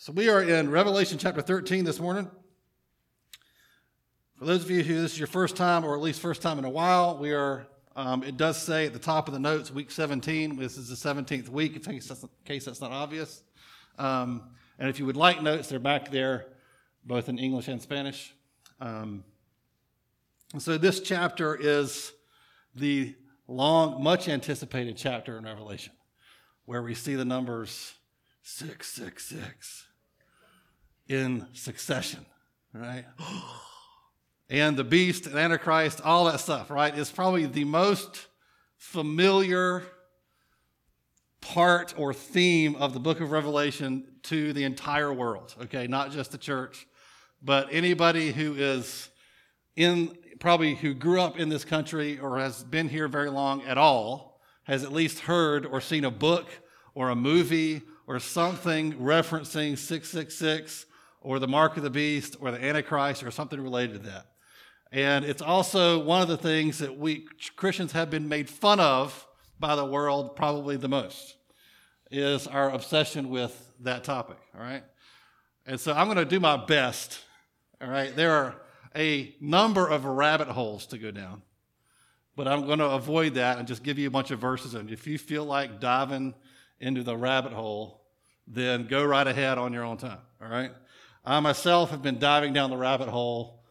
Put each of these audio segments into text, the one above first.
So we are in Revelation chapter 13 this morning. For those of you who this is your first time, or at least first time in a while, we are. Um, it does say at the top of the notes, week 17. This is the 17th week, in case that's, in case that's not obvious. Um, and if you would like notes, they're back there, both in English and Spanish. Um, so this chapter is the long, much anticipated chapter in Revelation, where we see the numbers 666 in succession, right? and the beast and Antichrist, all that stuff, right? Is probably the most familiar part or theme of the book of Revelation to the entire world, okay? Not just the church, but anybody who is in, probably who grew up in this country or has been here very long at all, has at least heard or seen a book or a movie or something referencing 666 or the mark of the beast or the Antichrist or something related to that. And it's also one of the things that we Christians have been made fun of by the world probably the most is our obsession with that topic, all right? And so I'm going to do my best, all right? There are a number of rabbit holes to go down, but I'm going to avoid that and just give you a bunch of verses. And if you feel like diving into the rabbit hole, then go right ahead on your own time, all right? I myself have been diving down the rabbit hole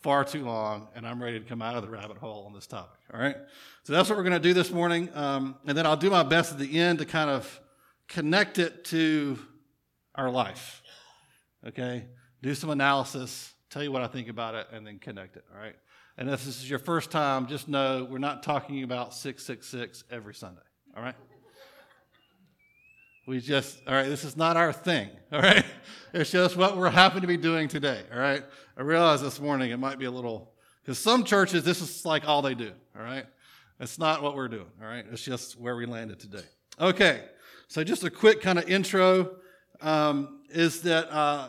far too long, and I'm ready to come out of the rabbit hole on this topic. All right? So that's what we're going to do this morning. Um, and then I'll do my best at the end to kind of connect it to our life. Okay? Do some analysis, tell you what I think about it, and then connect it. All right? And if this is your first time, just know we're not talking about 666 every Sunday. All right? We just, all right, this is not our thing, all right? It's just what we're happy to be doing today, all right? I realize this morning it might be a little, because some churches, this is like all they do, all right? It's not what we're doing, all right? It's just where we landed today. Okay, so just a quick kind of intro um, is that uh,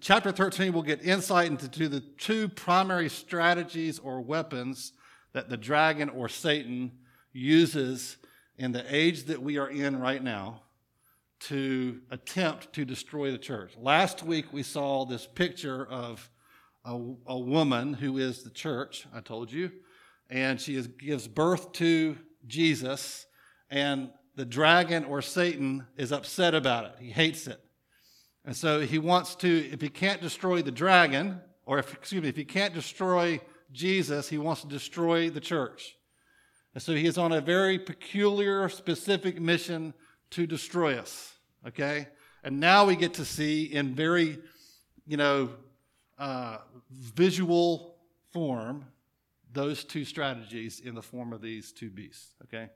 chapter 13 will get insight into the two primary strategies or weapons that the dragon or Satan uses in the age that we are in right now to attempt to destroy the church. Last week we saw this picture of a, a woman who is the church, I told you, and she is, gives birth to Jesus, and the dragon or Satan is upset about it. He hates it. And so he wants to, if he can't destroy the dragon, or if, excuse me, if he can't destroy Jesus, he wants to destroy the church. And so he is on a very peculiar, specific mission to destroy us okay? And now we get to see in very, you know, uh, visual form those two strategies in the form of these two beasts, okay?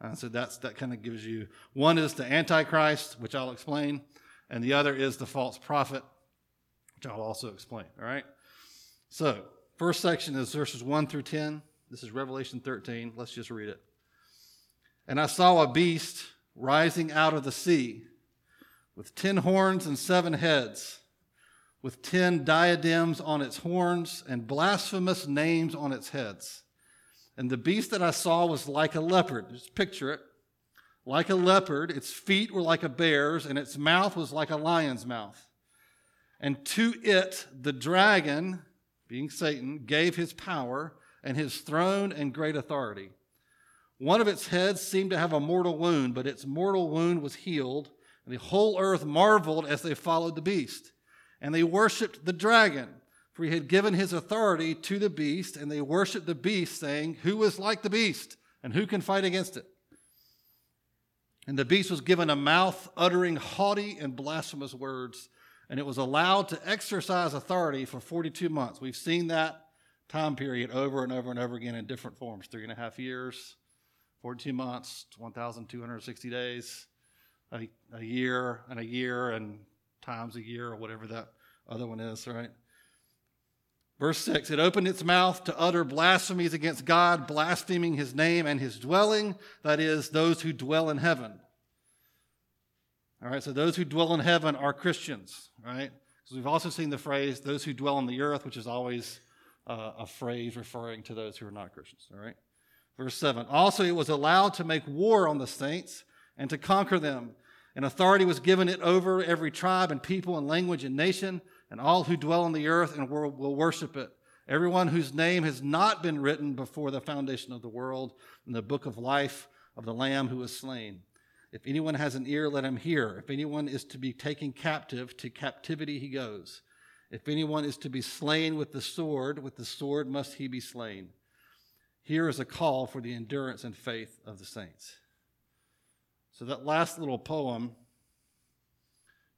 Uh, so that's that kind of gives you one is the antichrist, which I'll explain, and the other is the false prophet, which I'll also explain. All right. So first section is verses one through ten. This is Revelation 13. Let's just read it. And I saw a beast rising out of the sea with ten horns and seven heads, with ten diadems on its horns and blasphemous names on its heads. And the beast that I saw was like a leopard. Just picture it. Like a leopard, its feet were like a bear's, and its mouth was like a lion's mouth. And to it, the dragon, being Satan, gave his power and his throne and great authority. One of its heads seemed to have a mortal wound, but its mortal wound was healed and the whole earth marveled as they followed the beast. And they worshiped the dragon, for he had given his authority to the beast, and they worshiped the beast, saying, Who is like the beast, and who can fight against it? And the beast was given a mouth uttering haughty and blasphemous words, and it was allowed to exercise authority for 42 months. We've seen that time period over and over and over again in different forms three and a half years, 42 months, 1,260 days a, a year and a year and times a year or whatever that other one is, right? Verse 6 It opened its mouth to utter blasphemies against God, blaspheming his name and his dwelling, that is, those who dwell in heaven. All right, so those who dwell in heaven are Christians, right? Because we've also seen the phrase, those who dwell on the earth, which is always uh, a phrase referring to those who are not Christians, all right? Verse 7 Also, it was allowed to make war on the saints and to conquer them. And authority was given it over every tribe and people and language and nation, and all who dwell on the earth and will, worship it. Everyone whose name has not been written before the foundation of the world in the book of life of the Lamb who was slain. If anyone has an ear, let him hear. If anyone is to be taken captive, to captivity he goes. If anyone is to be slain with the sword, with the sword must he be slain. Here is a call for the endurance and faith of the saints. So, that last little poem,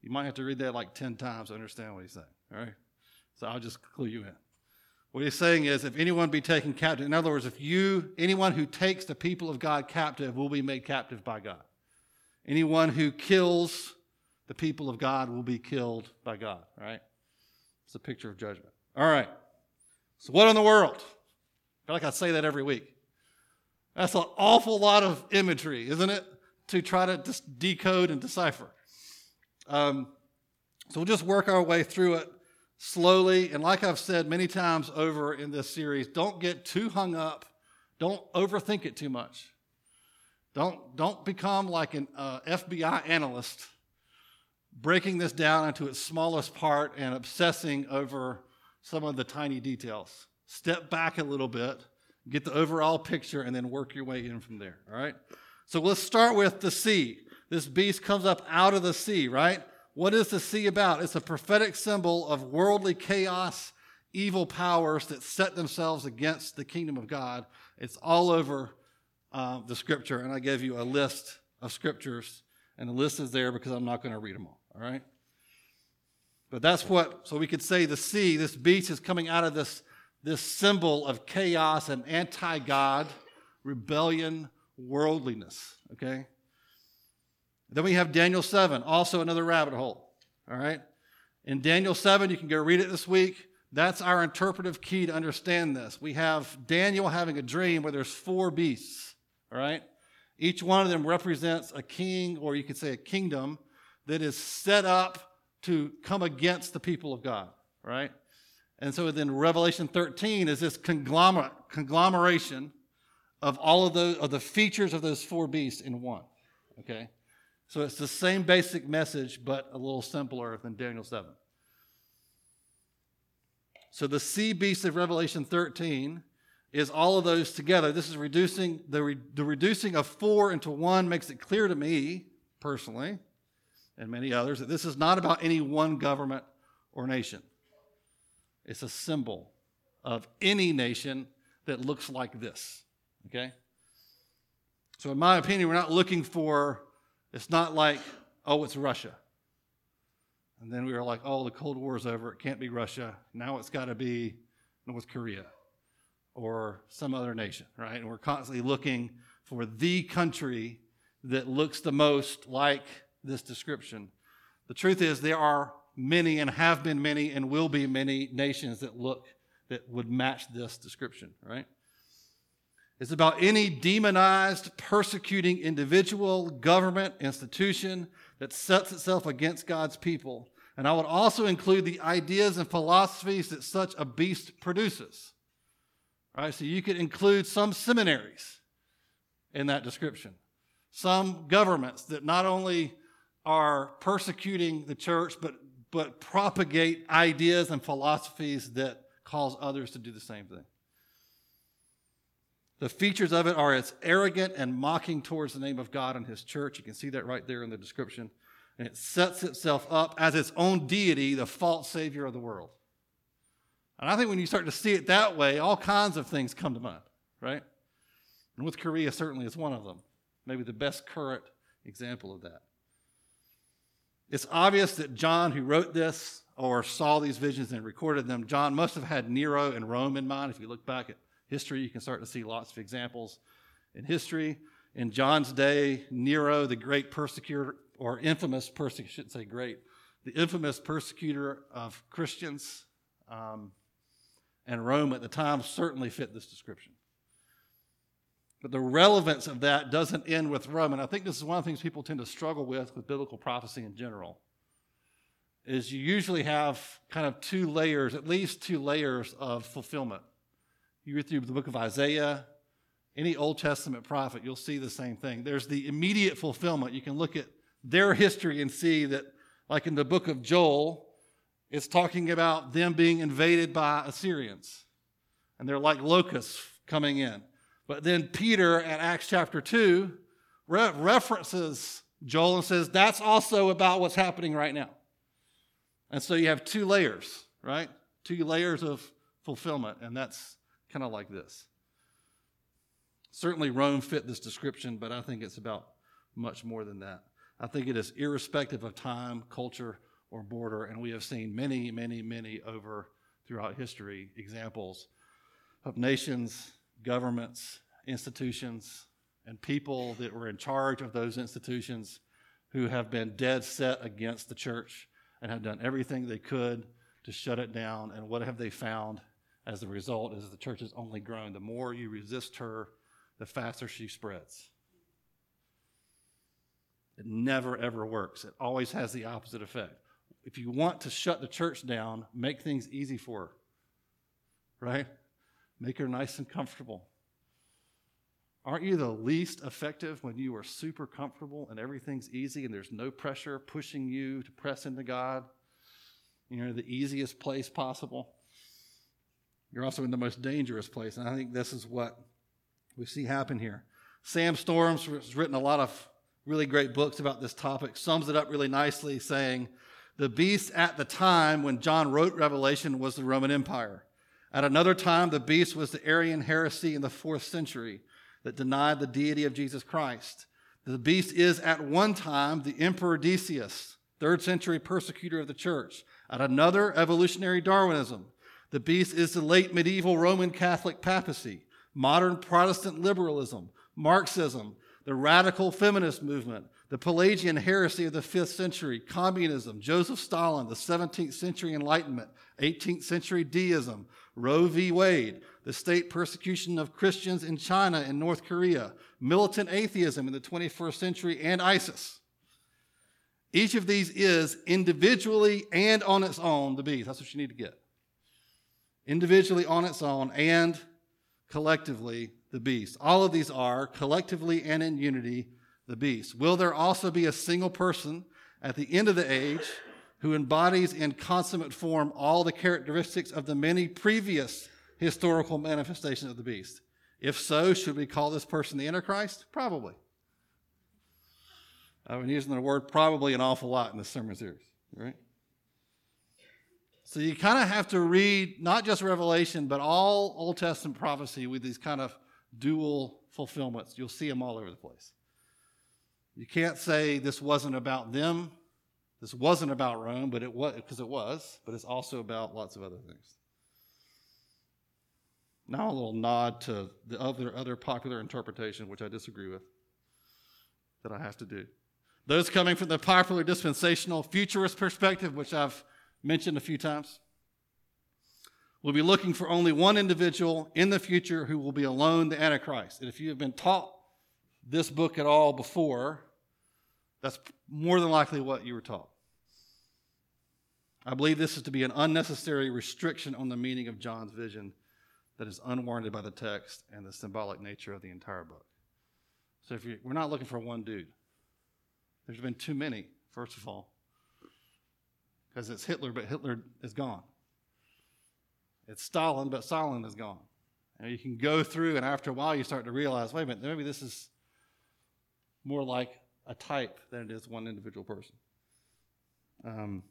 you might have to read that like 10 times to understand what he's saying. All right? So, I'll just clue you in. What he's saying is, if anyone be taken captive, in other words, if you, anyone who takes the people of God captive will be made captive by God. Anyone who kills the people of God will be killed by God, right? It's a picture of judgment. All right. So, what in the world? Feel like I say that every week. That's an awful lot of imagery, isn't it? To try to just decode and decipher. Um, so, we'll just work our way through it slowly. And, like I've said many times over in this series, don't get too hung up, don't overthink it too much. Don't, don't become like an uh, FBI analyst, breaking this down into its smallest part and obsessing over some of the tiny details. Step back a little bit, get the overall picture, and then work your way in from there. All right? So let's start with the sea. This beast comes up out of the sea, right? What is the sea about? It's a prophetic symbol of worldly chaos, evil powers that set themselves against the kingdom of God. It's all over uh, the scripture, and I gave you a list of scriptures, and the list is there because I'm not going to read them all. All right? But that's what, so we could say the sea, this beast is coming out of this, this symbol of chaos and anti God, rebellion, worldliness. Okay? Then we have Daniel 7, also another rabbit hole. All right? In Daniel 7, you can go read it this week. That's our interpretive key to understand this. We have Daniel having a dream where there's four beasts all right? Each one of them represents a king, or you could say a kingdom, that is set up to come against the people of God, right? And so then Revelation 13 is this conglomerate, conglomeration of all of those of the features of those four beasts in one. Okay? So it's the same basic message, but a little simpler than Daniel 7. So the sea beast of Revelation 13 is all of those together. This is reducing the, re, the reducing of four into one makes it clear to me personally and many others that this is not about any one government or nation. It's a symbol of any nation that looks like this. Okay? So, in my opinion, we're not looking for, it's not like, oh, it's Russia. And then we were like, oh, the Cold War is over. It can't be Russia. Now it's got to be North Korea or some other nation, right? And we're constantly looking for the country that looks the most like this description. The truth is, there are many and have been many and will be many nations that look that would match this description, right? It's about any demonized, persecuting individual, government, institution that sets itself against God's people. And I would also include the ideas and philosophies that such a beast produces. Right? So you could include some seminaries in that description, some governments that not only are persecuting the church, but, but propagate ideas and philosophies that cause others to do the same thing. The features of it are it's arrogant and mocking towards the name of God and His church. You can see that right there in the description. And it sets itself up as its own deity, the false Savior of the world. And I think when you start to see it that way, all kinds of things come to mind, right? And North Korea certainly is one of them, maybe the best current example of that. It's obvious that John, who wrote this or saw these visions and recorded them, John must have had Nero and Rome in mind. If you look back at history, you can start to see lots of examples in history. In John's day, Nero, the great persecutor, or infamous persecutor, I shouldn't say great, the infamous persecutor of Christians, um, and Rome at the time certainly fit this description. But the relevance of that doesn't end with Rome. And I think this is one of the things people tend to struggle with with biblical prophecy in general. Is you usually have kind of two layers, at least two layers of fulfillment. You read through the book of Isaiah, any Old Testament prophet, you'll see the same thing. There's the immediate fulfillment. You can look at their history and see that, like in the book of Joel, it's talking about them being invaded by Assyrians. And they're like locusts coming in. But then Peter at Acts chapter 2 re- references Joel and says that's also about what's happening right now. And so you have two layers, right? Two layers of fulfillment. And that's kind of like this. Certainly, Rome fit this description, but I think it's about much more than that. I think it is irrespective of time, culture, or border, and we have seen many, many, many over throughout history examples of nations, governments, institutions, and people that were in charge of those institutions who have been dead set against the church and have done everything they could to shut it down. And what have they found as a result is the church has only grown. The more you resist her, the faster she spreads. It never, ever works. It always has the opposite effect. If you want to shut the church down, make things easy for her, right? Make her nice and comfortable. Aren't you the least effective when you are super comfortable and everything's easy and there's no pressure pushing you to press into God? You're the easiest place possible. You're also in the most dangerous place. And I think this is what we see happen here. Sam Storms has written a lot of really great books about this topic, sums it up really nicely, saying, The beast at the time when John wrote Revelation was the Roman Empire. At another time, the beast was the Arian heresy in the fourth century that denied the deity of Jesus Christ. The beast is at one time the Emperor Decius, third century persecutor of the church. At another, evolutionary Darwinism. The beast is the late medieval Roman Catholic papacy modern Protestant liberalism, Marxism, the radical feminist movement, the Pelagian heresy of the 5th century, communism, Joseph Stalin, the 17th century Enlightenment, 18th century deism, Roe v. Wade, the state persecution of Christians in China and North Korea, militant atheism in the 21st century, and ISIS. Each of these is individually and on its own the beast. That's what you need to get. Individually on its own and collectively the beast. All of these are collectively and in unity the beast. Will there also be a single person at the end of the age who embodies in consummate form all the characteristics of the many previous historical manifestations of the beast? If so, should we call this person the Antichrist? Probably. I've been using the word probably an awful lot in this sermon series, right? So you kind of have to read not just Revelation, but all Old Testament prophecy with these kind of dual fulfillments. You'll see them all over the place. You can't say this wasn't about them. This wasn't about Rome, but it was because it was, but it's also about lots of other things. Now a little nod to the other other popular interpretation, which I disagree with, that I have to do. Those coming from the popular dispensational futurist perspective, which I've mentioned a few times. We'll be looking for only one individual in the future who will be alone the Antichrist. And if you have been taught this book at all before, that's more than likely what you were taught. I believe this is to be an unnecessary restriction on the meaning of John's vision that is unwarranted by the text and the symbolic nature of the entire book. So if we're not looking for one dude, there's been too many, first of all because it's Hitler, but Hitler is gone. It's Stalin, but Stalin is gone. And you can go through, and after a while, you start to realize wait a minute, maybe this is more like a type than it is one individual person. Um,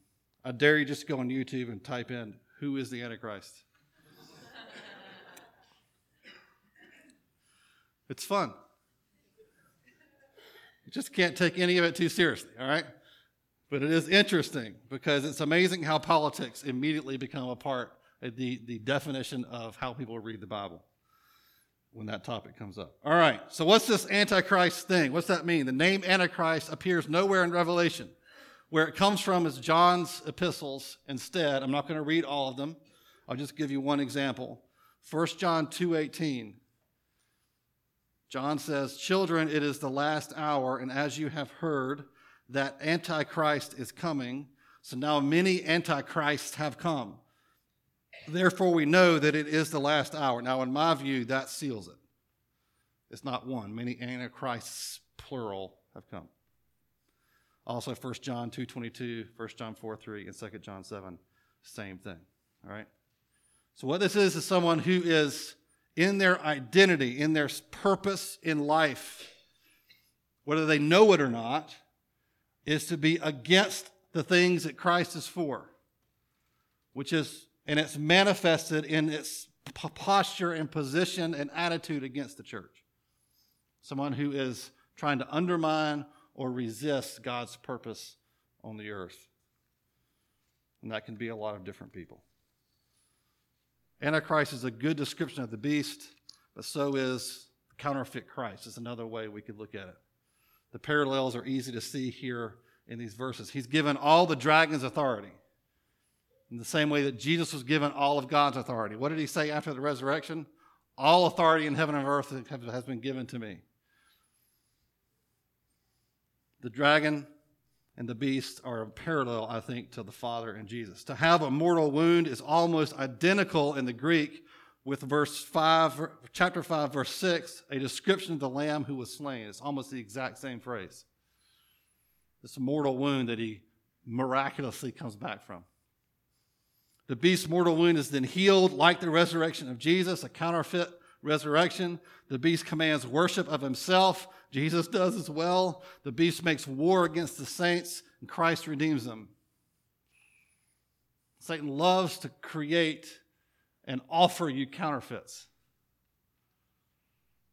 I dare you just go on YouTube and type in, Who is the Antichrist? it's fun. You just can't take any of it too seriously, all right? But it is interesting because it's amazing how politics immediately become a part of the, the definition of how people read the Bible when that topic comes up. All right, so what's this Antichrist thing? What's that mean? The name Antichrist appears nowhere in Revelation. Where it comes from is John's epistles instead. I'm not going to read all of them. I'll just give you one example. 1 John 2:18. John says, "Children, it is the last hour, and as you have heard, that Antichrist is coming. So now many Antichrists have come. Therefore, we know that it is the last hour. Now, in my view, that seals it. It's not one. Many Antichrists, plural, have come. Also 1 John 2.22, 1 John 4, 3, and 2 John 7, same thing. All right? So what this is is someone who is in their identity, in their purpose in life, whether they know it or not, is to be against the things that Christ is for, which is, and it's manifested in its posture and position and attitude against the church. Someone who is trying to undermine or resist God's purpose on the earth. And that can be a lot of different people. Antichrist is a good description of the beast, but so is counterfeit Christ. Is another way we could look at it. The parallels are easy to see here in these verses. He's given all the dragon's authority in the same way that Jesus was given all of God's authority. What did he say after the resurrection? All authority in heaven and earth has been given to me. The dragon and the beast are a parallel, I think, to the Father and Jesus. To have a mortal wound is almost identical in the Greek with verse 5, chapter 5, verse 6, a description of the lamb who was slain. It's almost the exact same phrase. This mortal wound that he miraculously comes back from. The beast's mortal wound is then healed like the resurrection of Jesus, a counterfeit resurrection. The beast commands worship of himself Jesus does as well. The beast makes war against the saints, and Christ redeems them. Satan loves to create and offer you counterfeits.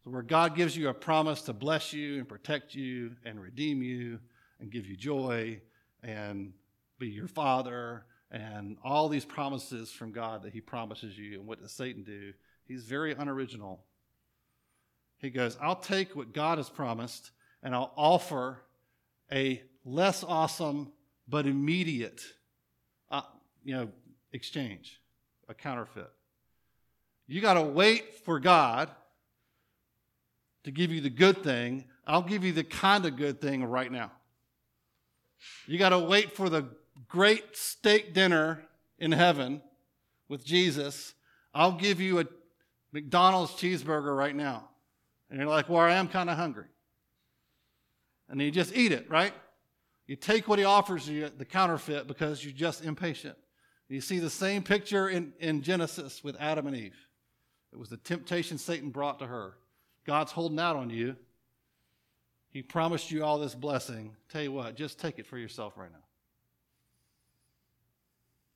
So, where God gives you a promise to bless you and protect you and redeem you and give you joy and be your father and all these promises from God that he promises you, and what does Satan do? He's very unoriginal. He goes, I'll take what God has promised and I'll offer a less awesome but immediate uh, you know, exchange, a counterfeit. You got to wait for God to give you the good thing. I'll give you the kind of good thing right now. You got to wait for the great steak dinner in heaven with Jesus. I'll give you a McDonald's cheeseburger right now. And you're like, well, I am kind of hungry. And you just eat it, right? You take what he offers you, the counterfeit, because you're just impatient. You see the same picture in, in Genesis with Adam and Eve. It was the temptation Satan brought to her. God's holding out on you. He promised you all this blessing. Tell you what, just take it for yourself right now.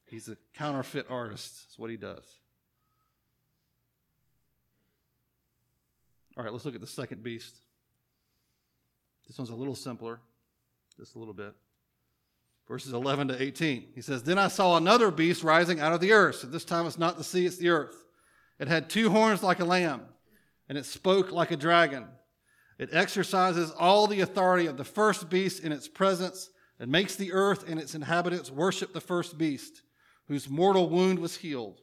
He's a counterfeit artist. That's what he does. All right, let's look at the second beast. This one's a little simpler, just a little bit. Verses 11 to 18. He says, Then I saw another beast rising out of the earth. So this time it's not the sea, it's the earth. It had two horns like a lamb, and it spoke like a dragon. It exercises all the authority of the first beast in its presence and makes the earth and its inhabitants worship the first beast, whose mortal wound was healed.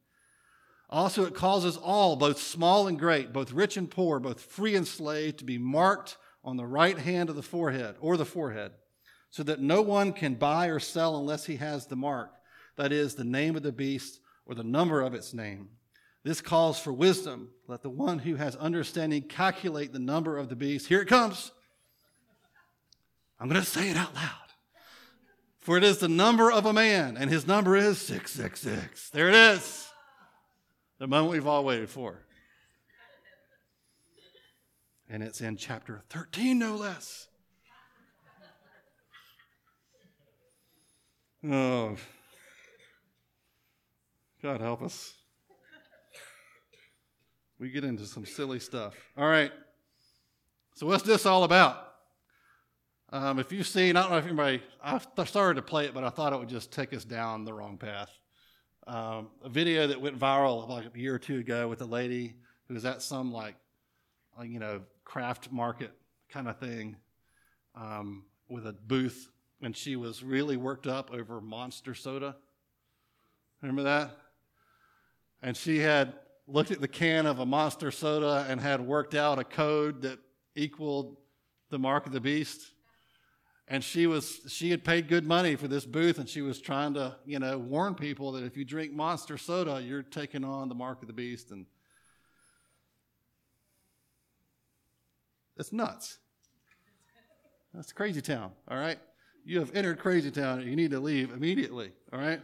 Also, it causes all, both small and great, both rich and poor, both free and slave, to be marked on the right hand of the forehead or the forehead, so that no one can buy or sell unless he has the mark, that is, the name of the beast or the number of its name. This calls for wisdom. Let the one who has understanding calculate the number of the beast. Here it comes. I'm going to say it out loud. For it is the number of a man, and his number is 666. There it is the moment we've all waited for. And it's in chapter 13, no less. Oh, God help us. We get into some silly stuff. All right. So, what's this all about? Um, if you've seen, I don't know if anybody, I started to play it, but I thought it would just take us down the wrong path um, a video that went viral like a year or two ago with a lady who was at some like, uh, you know, craft market kind of thing um, with a booth, and she was really worked up over Monster Soda. Remember that? And she had looked at the can of a monster soda and had worked out a code that equaled the mark of the beast. And she was she had paid good money for this booth and she was trying to, you know, warn people that if you drink monster soda, you're taking on the mark of the beast and it's nuts. That's crazy town, all right? You have entered crazy town. You need to leave immediately, all right?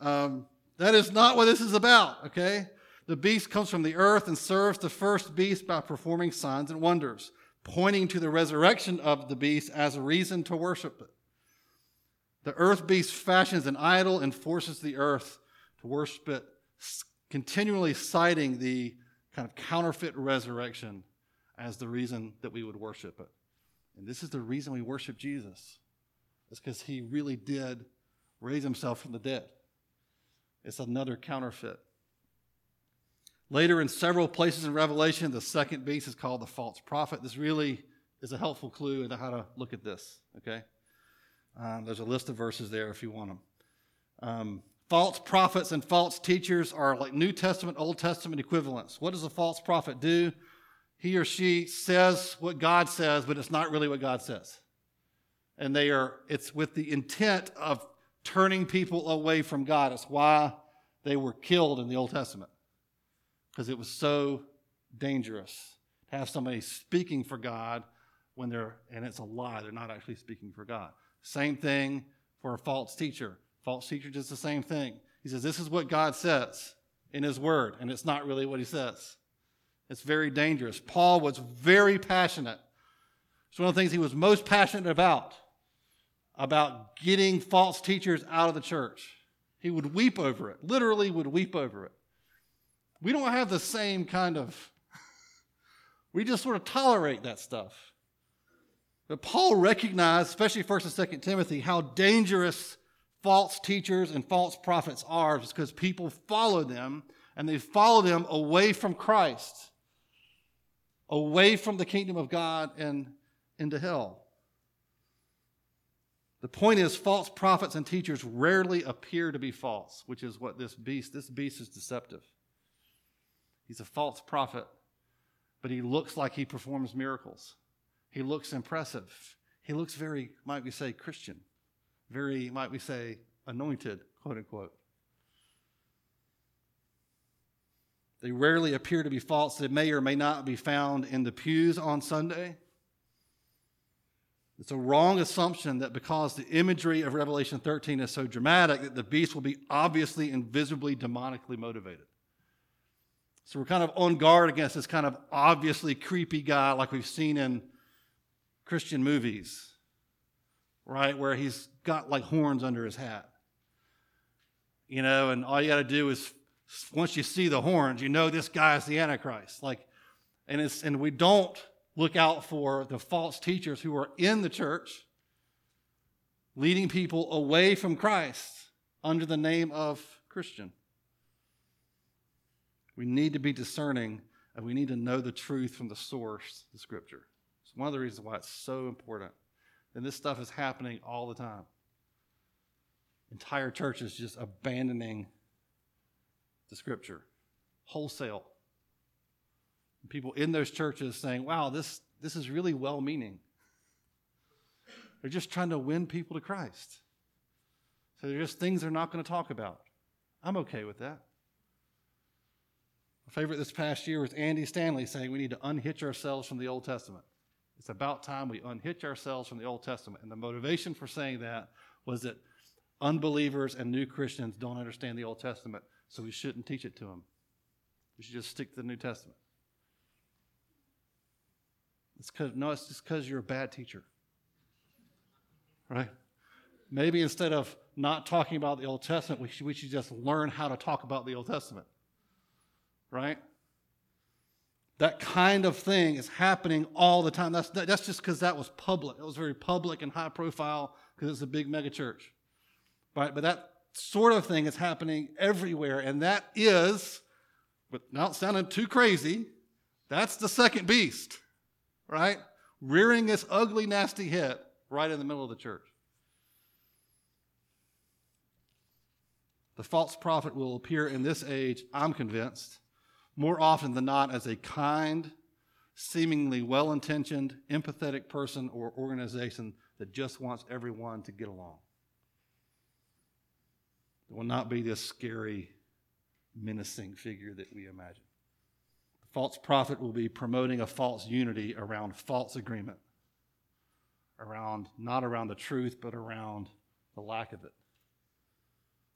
Um, that is not what this is about, okay? The beast comes from the earth and serves the first beast by performing signs and wonders, pointing to the resurrection of the beast as a reason to worship it. The earth beast fashions an idol and forces the earth to worship it, continually citing the kind of counterfeit resurrection as the reason that we would worship it. And this is the reason we worship Jesus. It's because he really did raise himself from the dead. It's another counterfeit. Later, in several places in Revelation, the second beast is called the false prophet. This really is a helpful clue into how to look at this, okay? Um, there's a list of verses there if you want them. Um, false prophets and false teachers are like New Testament, Old Testament equivalents. What does a false prophet do? He or she says what God says, but it's not really what God says. And they are, it's with the intent of turning people away from God. It's why they were killed in the Old Testament, because it was so dangerous to have somebody speaking for God when they're, and it's a lie, they're not actually speaking for God. Same thing for a false teacher. False teacher does the same thing. He says, This is what God says in His Word, and it's not really what He says. It's very dangerous. Paul was very passionate. It's one of the things he was most passionate about about getting false teachers out of the church. He would weep over it, literally, would weep over it. We don't have the same kind of, we just sort of tolerate that stuff. But Paul recognized, especially 1st and 2nd Timothy, how dangerous false teachers and false prophets are because people follow them and they follow them away from Christ, away from the kingdom of God and into hell. The point is, false prophets and teachers rarely appear to be false, which is what this beast, this beast is deceptive. He's a false prophet, but he looks like he performs miracles. He looks impressive. He looks very, might we say, Christian, very, might we say, anointed, quote unquote. They rarely appear to be false. They may or may not be found in the pews on Sunday. It's a wrong assumption that because the imagery of Revelation 13 is so dramatic, that the beast will be obviously and visibly demonically motivated. So we're kind of on guard against this kind of obviously creepy guy like we've seen in Christian movies, right? Where he's got like horns under his hat. You know, and all you got to do is once you see the horns, you know this guy is the Antichrist. Like, and it's and we don't look out for the false teachers who are in the church, leading people away from Christ under the name of Christian. We need to be discerning and we need to know the truth from the source, the scripture. It's one of the reasons why it's so important. And this stuff is happening all the time. Entire churches just abandoning the scripture wholesale people in those churches saying, wow, this, this is really well meaning. They're just trying to win people to Christ. So they're just things they're not going to talk about. I'm okay with that. My favorite this past year was Andy Stanley saying we need to unhitch ourselves from the Old Testament. It's about time we unhitch ourselves from the Old Testament. And the motivation for saying that was that unbelievers and new Christians don't understand the Old Testament, so we shouldn't teach it to them. We should just stick to the New Testament. It's because no, it's just because you're a bad teacher. Right? Maybe instead of not talking about the Old Testament, we should, we should just learn how to talk about the Old Testament. Right? That kind of thing is happening all the time. That's, that's just because that was public. It was very public and high profile because it's a big megachurch. Right? But that sort of thing is happening everywhere. And that is, without sounding too crazy, that's the second beast right? Rearing this ugly, nasty head right in the middle of the church. The false prophet will appear in this age, I'm convinced, more often than not as a kind, seemingly well intentioned, empathetic person or organization that just wants everyone to get along. It will not be this scary, menacing figure that we imagine. The false prophet will be promoting a false unity around false agreement, around not around the truth, but around the lack of it.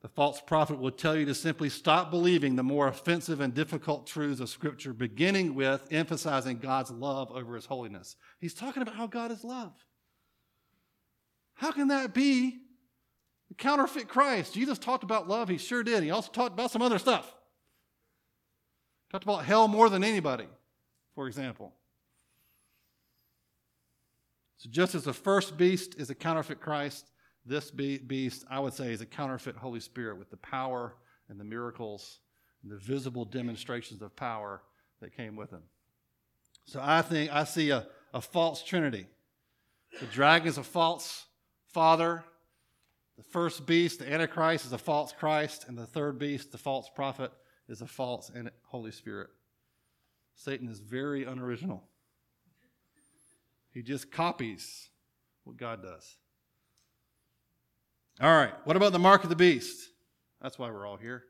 The false prophet will tell you to simply stop believing the more offensive and difficult truths of Scripture, beginning with emphasizing God's love over his holiness. He's talking about how God is love. How can that be the counterfeit Christ? Jesus talked about love, he sure did. He also talked about some other stuff. He talked about hell more than anybody, for example. So, just as the first beast is a counterfeit Christ, this beast, I would say, is a counterfeit Holy Spirit with the power and the miracles and the visible demonstrations of power that came with him. So I think I see a, a false trinity. The dragon is a false father. The first beast, the Antichrist, is a false Christ. And the third beast, the false prophet, is a false Holy Spirit. Satan is very unoriginal. He just copies what God does. All right, what about the mark of the beast? That's why we're all here.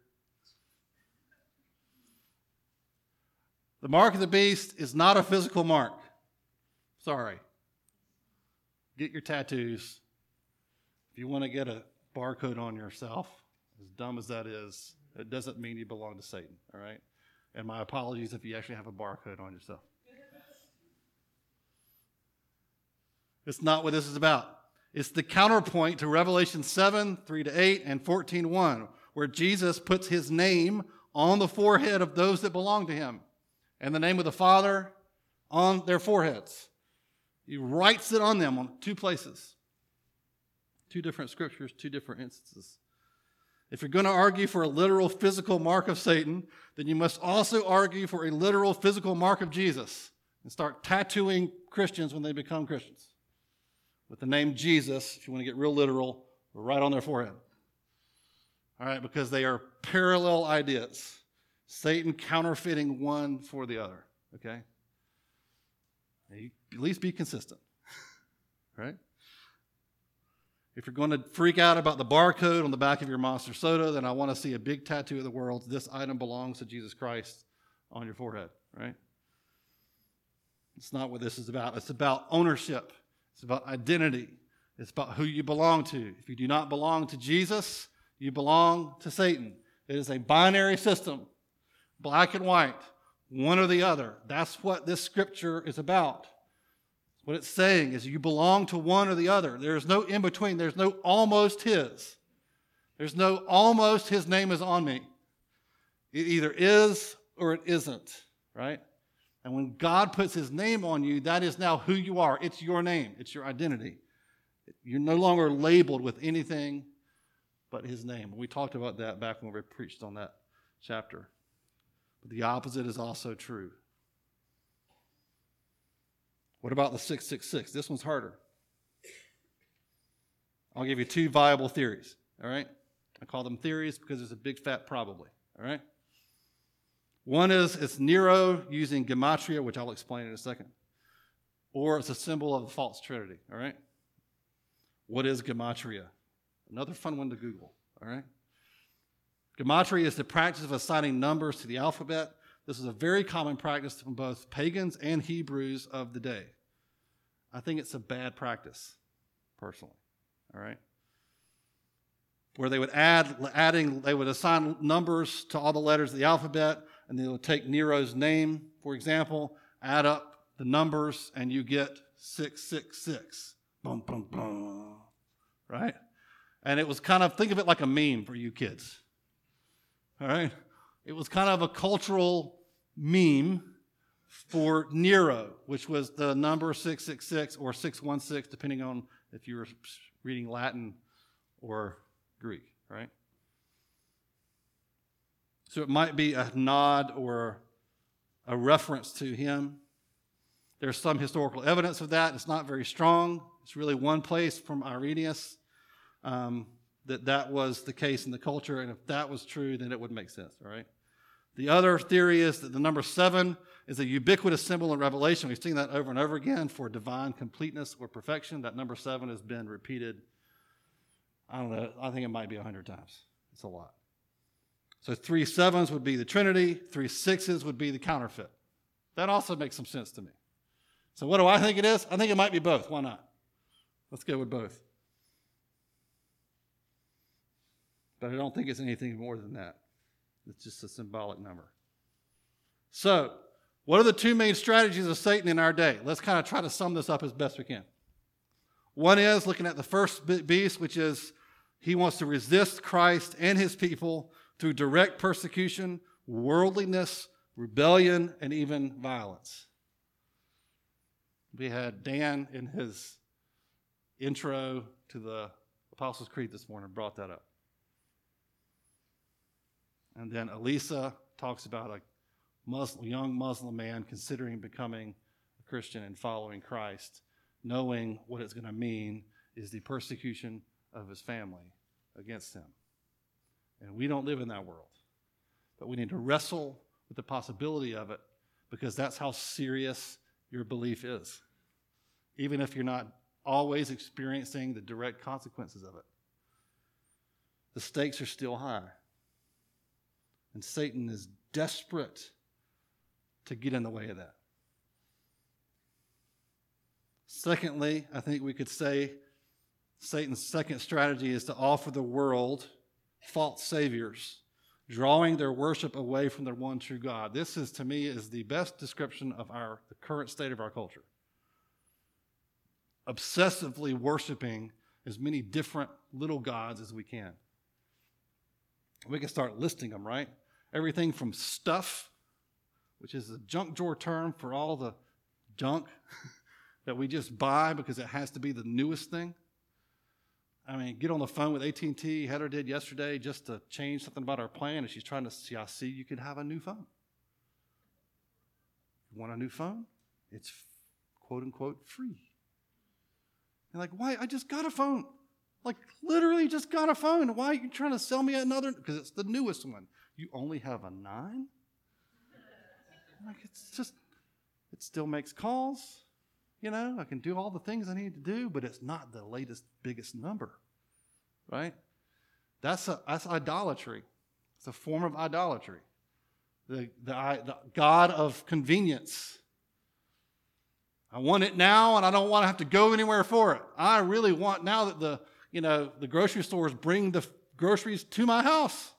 The mark of the beast is not a physical mark. Sorry. Get your tattoos. If you want to get a barcode on yourself, as dumb as that is, it doesn't mean you belong to Satan, all right? And my apologies if you actually have a barcode on yourself. It's not what this is about. It's the counterpoint to Revelation 7, 3 to 8, and 14, 1, where Jesus puts his name on the forehead of those that belong to him and the name of the Father on their foreheads. He writes it on them on two places, two different scriptures, two different instances. If you're going to argue for a literal physical mark of Satan, then you must also argue for a literal physical mark of Jesus and start tattooing Christians when they become Christians with the name Jesus, if you want to get real literal, right on their forehead. All right, because they are parallel ideas. Satan counterfeiting one for the other, okay? At least be consistent, right? If you're going to freak out about the barcode on the back of your monster soda, then I want to see a big tattoo of the world. This item belongs to Jesus Christ on your forehead, right? It's not what this is about. It's about ownership. It's about identity. It's about who you belong to. If you do not belong to Jesus, you belong to Satan. It is a binary system, black and white, one or the other. That's what this scripture is about. What it's saying is you belong to one or the other. There's no in between, there's no almost his. There's no almost his name is on me. It either is or it isn't, right? And when God puts his name on you, that is now who you are. It's your name, it's your identity. You're no longer labeled with anything but his name. We talked about that back when we preached on that chapter. But the opposite is also true. What about the 666? This one's harder. I'll give you two viable theories, all right? I call them theories because there's a big fat probably, all right? One is it's Nero using gematria, which I'll explain in a second, or it's a symbol of the false trinity. All right? What is gematria? Another fun one to Google. All right? Gematria is the practice of assigning numbers to the alphabet. This is a very common practice from both pagans and Hebrews of the day. I think it's a bad practice, personally. All right? Where they would add, adding, they would assign numbers to all the letters of the alphabet and they'll take Nero's name, for example, add up the numbers, and you get 666. Boom, boom, boom. Right? And it was kind of, think of it like a meme for you kids. All right? It was kind of a cultural meme for Nero, which was the number 666 or 616, depending on if you were reading Latin or Greek, right? So it might be a nod or a reference to him. There's some historical evidence of that. It's not very strong. It's really one place from Irenaeus. Um, that that was the case in the culture, and if that was true, then it would make sense, all right? The other theory is that the number seven is a ubiquitous symbol in Revelation. We've seen that over and over again for divine completeness or perfection. That number seven has been repeated, I don't know, I think it might be 100 times. It's a lot. So three sevens would be the Trinity, three sixes would be the counterfeit. That also makes some sense to me. So what do I think it is? I think it might be both. Why not? Let's go with both. But I don't think it's anything more than that. It's just a symbolic number. So, what are the two main strategies of Satan in our day? Let's kind of try to sum this up as best we can. One is looking at the first beast, which is he wants to resist Christ and his people through direct persecution, worldliness, rebellion, and even violence. We had Dan in his intro to the Apostles' Creed this morning brought that up. And then Elisa talks about a Muslim, young Muslim man considering becoming a Christian and following Christ, knowing what it's going to mean is the persecution of his family against him. And we don't live in that world. But we need to wrestle with the possibility of it because that's how serious your belief is. Even if you're not always experiencing the direct consequences of it, the stakes are still high. And Satan is desperate to get in the way of that. Secondly, I think we could say Satan's second strategy is to offer the world false saviors, drawing their worship away from the one true God. This is to me is the best description of our the current state of our culture. Obsessively worshiping as many different little gods as we can. We can start listing them, right? everything from stuff, which is a junk drawer term for all the junk that we just buy because it has to be the newest thing. I mean, get on the phone with AT&T. Heather did yesterday just to change something about our plan, and she's trying to see. I see you could have a new phone. You want a new phone? It's quote unquote free. And like, why? I just got a phone. Like, literally just got a phone. Why are you trying to sell me another? Because it's the newest one. You only have a nine? Like, it's just, it still makes calls. You know, I can do all the things I need to do, but it's not the latest, biggest number, right? That's, a, that's idolatry. It's a form of idolatry. The, the, the God of convenience. I want it now and I don't want to have to go anywhere for it. I really want now that the, you know, the grocery stores bring the groceries to my house.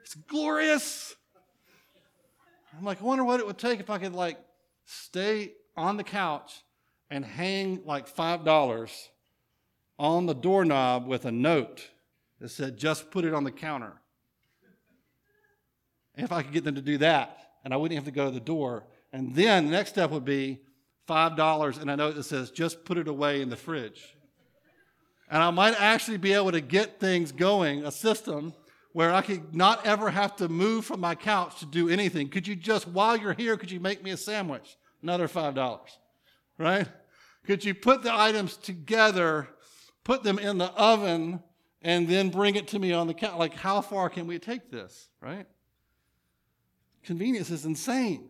It's glorious. I'm like, I wonder what it would take if I could like stay on the couch and hang like five dollars on the doorknob with a note that said, just put it on the counter. If I could get them to do that, and I wouldn't have to go to the door. And then the next step would be $5 and a note that says, just put it away in the fridge. And I might actually be able to get things going, a system where I could not ever have to move from my couch to do anything. Could you just, while you're here, could you make me a sandwich? Another $5, right? Could you put the items together, put them in the oven, and then bring it to me on the couch? Like, how far can we take this, right? Convenience is insane.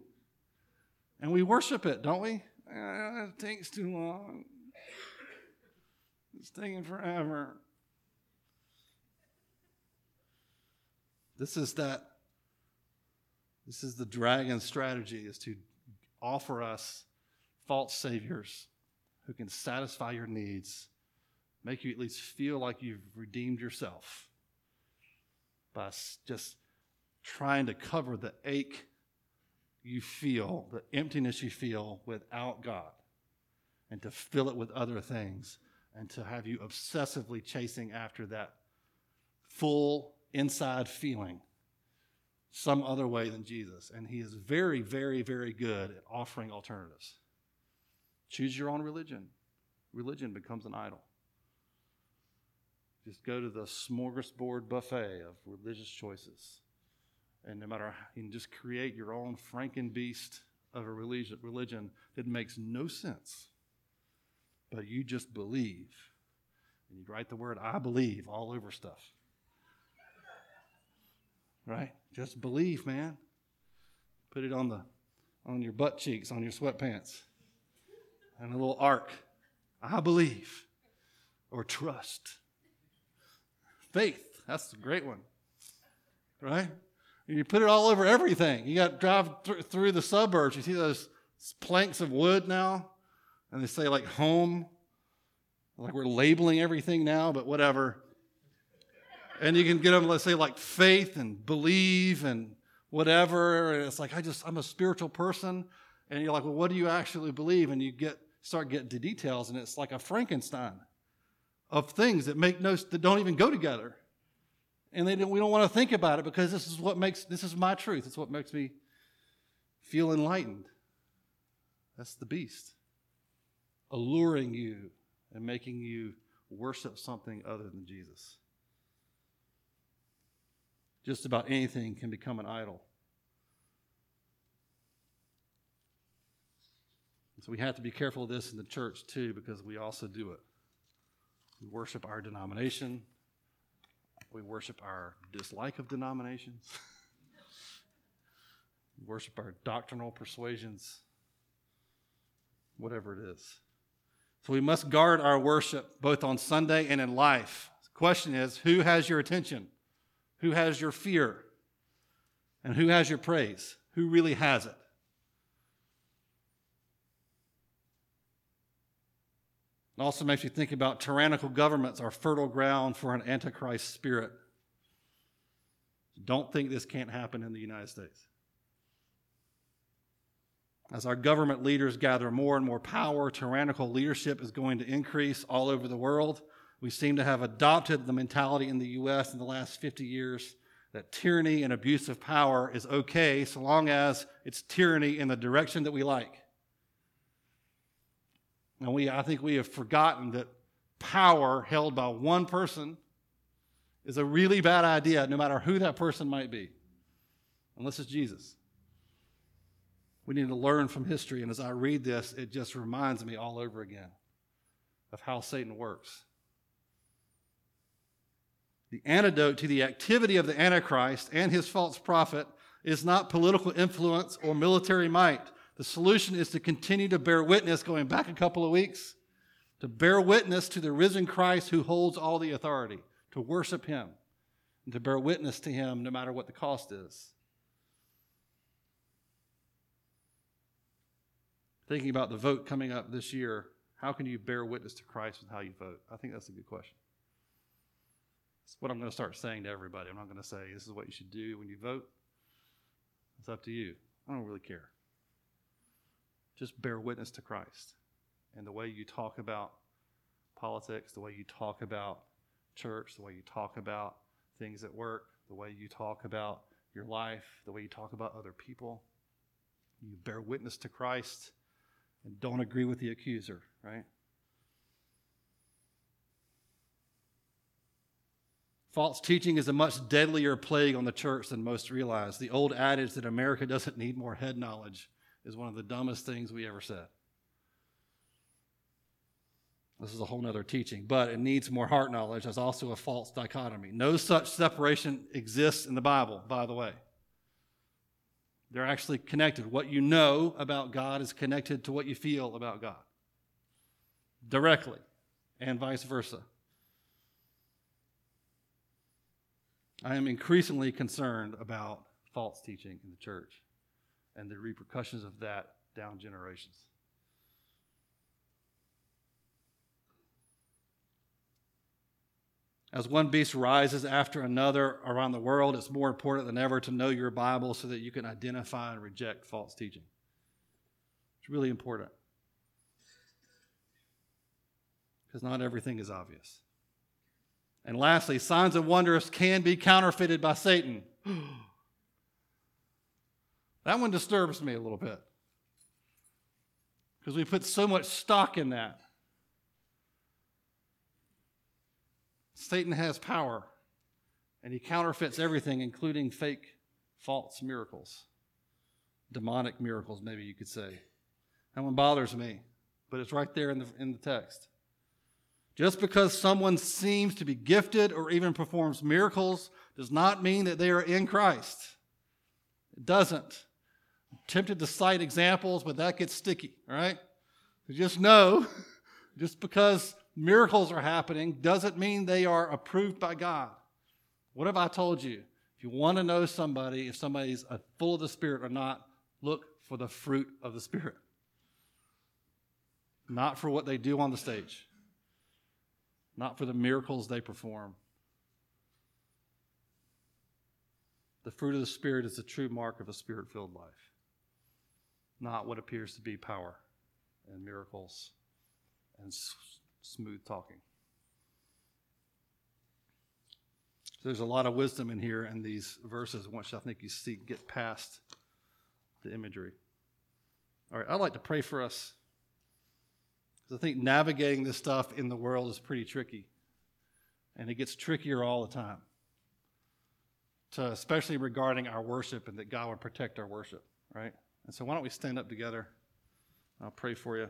And we worship it, don't we? Uh, it takes too long. It's taking forever. This is that, this is the dragon strategy is to offer us false saviors who can satisfy your needs, make you at least feel like you've redeemed yourself by just trying to cover the ache you feel, the emptiness you feel without God, and to fill it with other things, and to have you obsessively chasing after that full inside feeling some other way than Jesus. And he is very, very, very good at offering alternatives. Choose your own religion. Religion becomes an idol. Just go to the smorgasbord buffet of religious choices. And no matter you can just create your own Frankenbeast of a religion, religion that makes no sense. But you just believe And you'd write the word I believe all over stuff. Right? Just believe, man. Put it on the on your butt cheeks, on your sweatpants. And a little arc. I believe. Or trust. Faith. That's a great one. Right? You put it all over everything. You got to drive th- through the suburbs. You see those planks of wood now? And they say like home. Like we're labeling everything now, but whatever. And you can get them, let's say, like faith and believe and whatever. And it's like, I just, I'm a spiritual person. And you're like, well, what do you actually believe? And you get, start getting to details, and it's like a Frankenstein of things that make no, that don't even go together. And they don't, we don't want to think about it because this is what makes, this is my truth. It's what makes me feel enlightened. That's the beast. Alluring you and making you worship something other than Jesus. Just about anything can become an idol. So we have to be careful of this in the church too, because we also do it. We worship our denomination. We worship our dislike of denominations. we worship our doctrinal persuasions. Whatever it is. So we must guard our worship both on Sunday and in life. The question is who has your attention? Who has your fear? And who has your praise? Who really has it? It also makes you think about tyrannical governments are fertile ground for an antichrist spirit. Don't think this can't happen in the United States. As our government leaders gather more and more power, tyrannical leadership is going to increase all over the world. We seem to have adopted the mentality in the U.S. in the last 50 years that tyranny and abuse of power is okay so long as it's tyranny in the direction that we like. And we, I think we have forgotten that power held by one person is a really bad idea, no matter who that person might be, unless it's Jesus. We need to learn from history. And as I read this, it just reminds me all over again of how Satan works. The antidote to the activity of the Antichrist and his false prophet is not political influence or military might. The solution is to continue to bear witness, going back a couple of weeks, to bear witness to the risen Christ who holds all the authority, to worship him, and to bear witness to him no matter what the cost is. thinking about the vote coming up this year, how can you bear witness to Christ with how you vote? I think that's a good question. That's what I'm going to start saying to everybody. I'm not going to say this is what you should do when you vote. It's up to you. I don't really care. Just bear witness to Christ. And the way you talk about politics, the way you talk about church, the way you talk about things at work, the way you talk about your life, the way you talk about other people. You bear witness to Christ and don't agree with the accuser, right? False teaching is a much deadlier plague on the church than most realize. The old adage that America doesn't need more head knowledge is one of the dumbest things we ever said. This is a whole other teaching, but it needs more heart knowledge as also a false dichotomy. No such separation exists in the Bible, by the way. They're actually connected. What you know about God is connected to what you feel about God directly, and vice versa. I am increasingly concerned about false teaching in the church and the repercussions of that down generations. As one beast rises after another around the world, it's more important than ever to know your Bible so that you can identify and reject false teaching. It's really important. Because not everything is obvious. And lastly, signs and wonders can be counterfeited by Satan. that one disturbs me a little bit. Because we put so much stock in that. Satan has power, and he counterfeits everything, including fake, false miracles. Demonic miracles, maybe you could say. That one bothers me, but it's right there in the, in the text. Just because someone seems to be gifted or even performs miracles does not mean that they are in Christ. It doesn't. I'm tempted to cite examples, but that gets sticky, all right? So just know, just because miracles are happening doesn't mean they are approved by God. What have I told you? If you want to know somebody, if somebody's full of the Spirit or not, look for the fruit of the Spirit, not for what they do on the stage not for the miracles they perform. The fruit of the Spirit is the true mark of a spirit filled life, not what appears to be power and miracles and s- smooth talking. There's a lot of wisdom in here in these verses, which I think you see get past the imagery. All right, I'd like to pray for us. I think navigating this stuff in the world is pretty tricky. And it gets trickier all the time. To, especially regarding our worship and that God would protect our worship, right? And so why don't we stand up together? I'll pray for you.